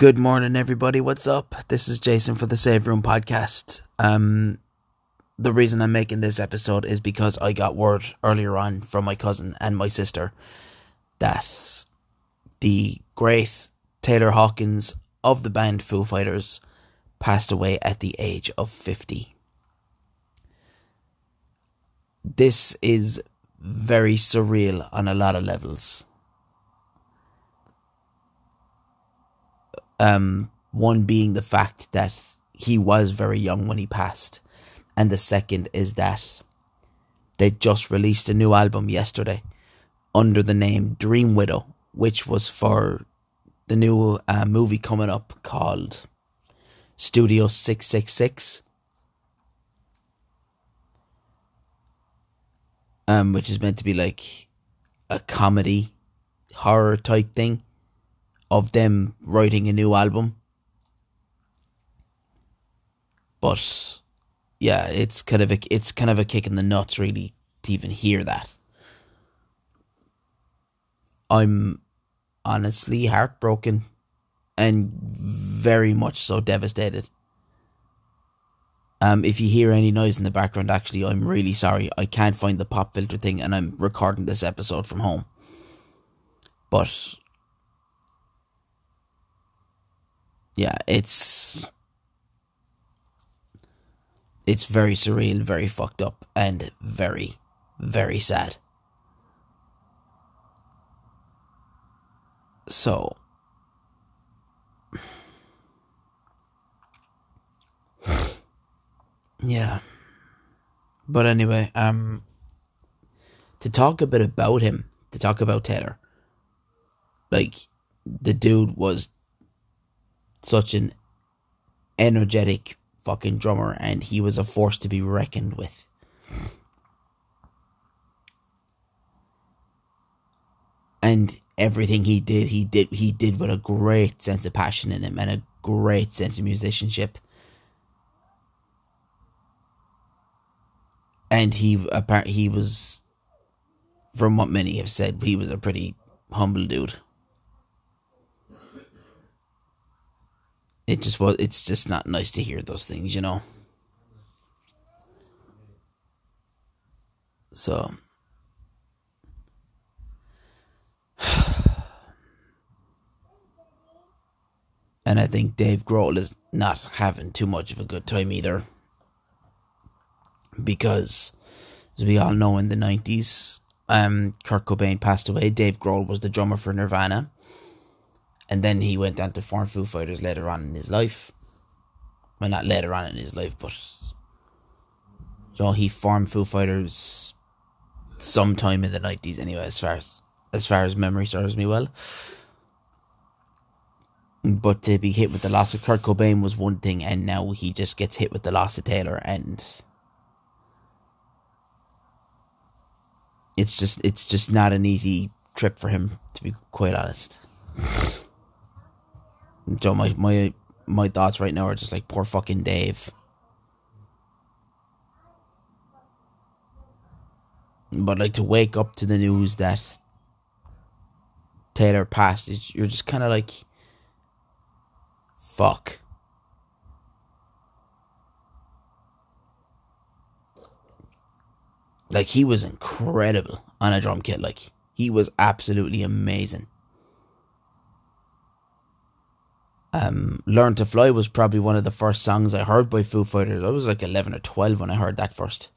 Good morning, everybody. What's up? This is Jason for the Save Room podcast. Um, the reason I'm making this episode is because I got word earlier on from my cousin and my sister that the great Taylor Hawkins of the band Foo Fighters passed away at the age of 50. This is very surreal on a lot of levels. Um, one being the fact that he was very young when he passed, and the second is that they just released a new album yesterday under the name Dream Widow, which was for the new uh, movie coming up called Studio 666. Um, which is meant to be like a comedy horror type thing of them writing a new album. But yeah, it's kind of a it's kind of a kick in the nuts really to even hear that. I'm honestly heartbroken and very much so devastated. Um, if you hear any noise in the background, actually, I'm really sorry. I can't find the pop filter thing, and I'm recording this episode from home. But yeah, it's it's very surreal, very fucked up, and very, very sad. So yeah. But anyway, um to talk a bit about him, to talk about Taylor. Like the dude was such an energetic fucking drummer and he was a force to be reckoned with. And everything he did, he did he did with a great sense of passion in him and a great sense of musicianship. And he apart he was from what many have said, he was a pretty humble dude. It just was it's just not nice to hear those things you know? So. And i think dave grohl is not having too much of a good time either. Because as we all know in the 90s um kurt cobain passed away. Dave grohl was the drummer for nirvana and then he went on to form Foo Fighters later on in his life. Well, not later on in his life, but so he formed Foo Fighters sometime in the nineties. Anyway, as far as as far as memory serves me well. But to be hit with the loss of Kurt Cobain was one thing, and now he just gets hit with the loss of Taylor, and it's just it's just not an easy trip for him, to be quite honest. So my my my thoughts right now are just like poor fucking Dave. But like to wake up to the news that Taylor passed, you're just kind of like, fuck. Like he was incredible on a drum kit. Like he was absolutely amazing. Um, Learn to Fly was probably one of the first songs I heard by Foo Fighters. I was like 11 or 12 when I heard that first.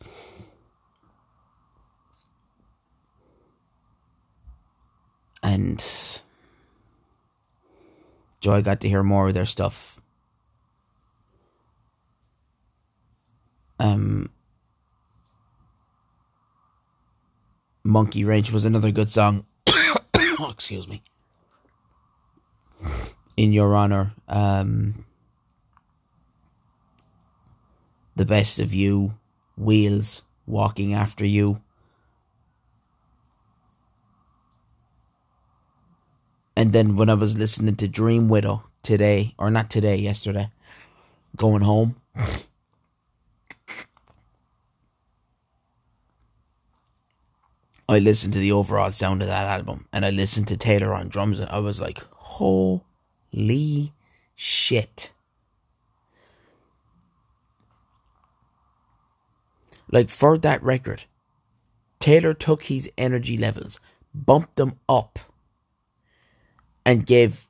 And Joy got to hear more of their stuff. Um, Monkey Wrench was another good song. oh, excuse me in your honor. Um, the best of you, wheels walking after you. And then when I was listening to Dream Widow today, or not today, yesterday, going home. I listened to the overall sound of that album and I listened to Taylor on drums and I was like, oh Lee shit. Like for that record, Taylor took his energy levels, bumped them up, and gave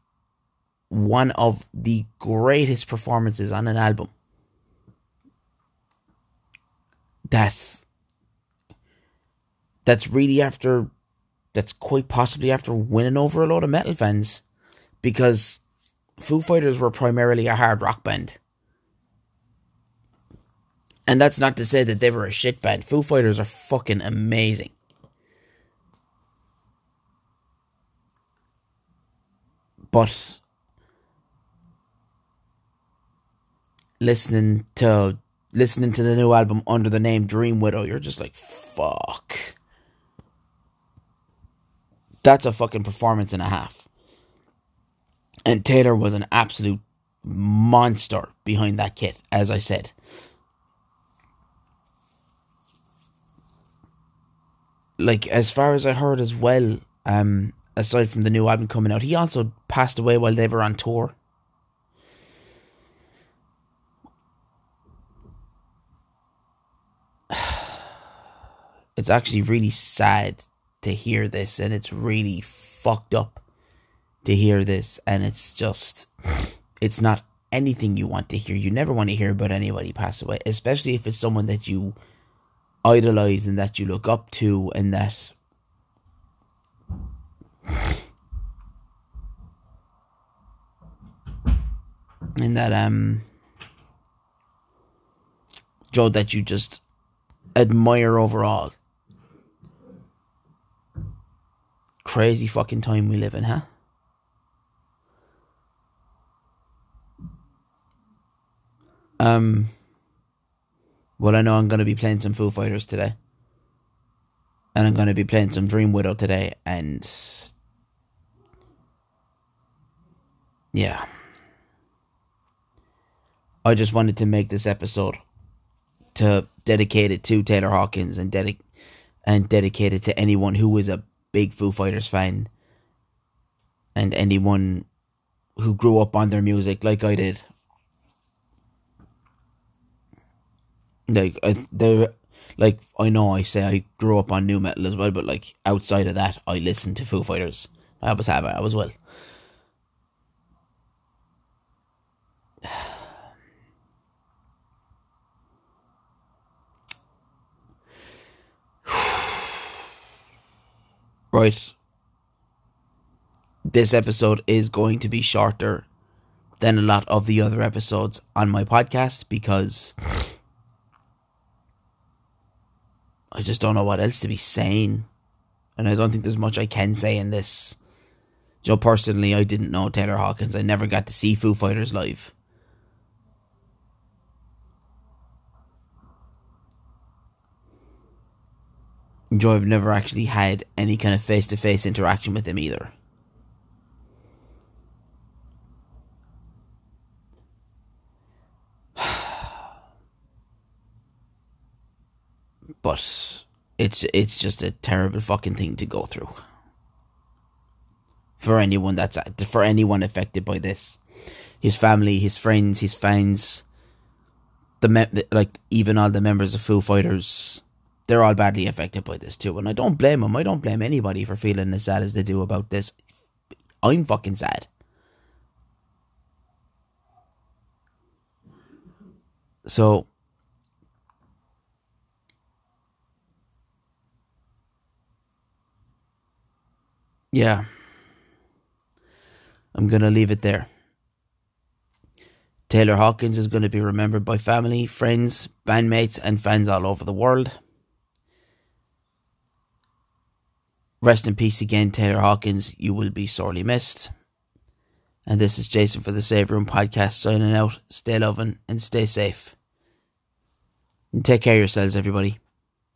one of the greatest performances on an album. That's that's really after that's quite possibly after winning over a lot of metal fans because Foo Fighters were primarily a hard rock band. And that's not to say that they were a shit band. Foo Fighters are fucking amazing. But listening to listening to the new album under the name Dream Widow, you're just like, fuck. That's a fucking performance and a half. And Taylor was an absolute monster behind that kit, as I said. Like, as far as I heard as well, um, aside from the new album coming out, he also passed away while they were on tour. It's actually really sad to hear this, and it's really fucked up to hear this, and it's just, it's not anything you want to hear. You never want to hear about anybody pass away, especially if it's someone that you idolize and that you look up to, and that. And that um Joe that you just admire overall. Crazy fucking time we live in, huh? Um, well, I know I'm going to be playing some Foo Fighters today. And I'm going to be playing some Dream Widow today. And. Yeah. I just wanted to make this episode to dedicate it to Taylor Hawkins and dedic and dedicate it to anyone who is a big Foo Fighters fan and anyone who grew up on their music like I did. Like I, they, like I know I say I grew up on nu metal as well, but like outside of that, I listened to Foo Fighters. I always have. I as well. right, this episode is going to be shorter than a lot of the other episodes on my podcast because I just don't know what else to be saying. And I don't think there's much I can say in this. Joe, personally, I didn't know Taylor Hawkins. I never got to see Foo Fighters live. Joe, I've never actually had any kind of face to face interaction with him either. But it's it's just a terrible fucking thing to go through. For anyone that's for anyone affected by this. His family his friends his fans. The me- like even all the members of Foo Fighters. They're all badly affected by this too. And I don't blame them I don't blame anybody for feeling as sad as they do about this. I'm fucking sad. So yeah, I'm going to leave it there. Taylor Hawkins is going to be remembered by family, friends, bandmates, and fans all over the world. Rest in peace again, Taylor Hawkins. You will be sorely missed. And this is Jason for the Save Room podcast signing out. Stay loving and stay safe. And take care of yourselves, everybody.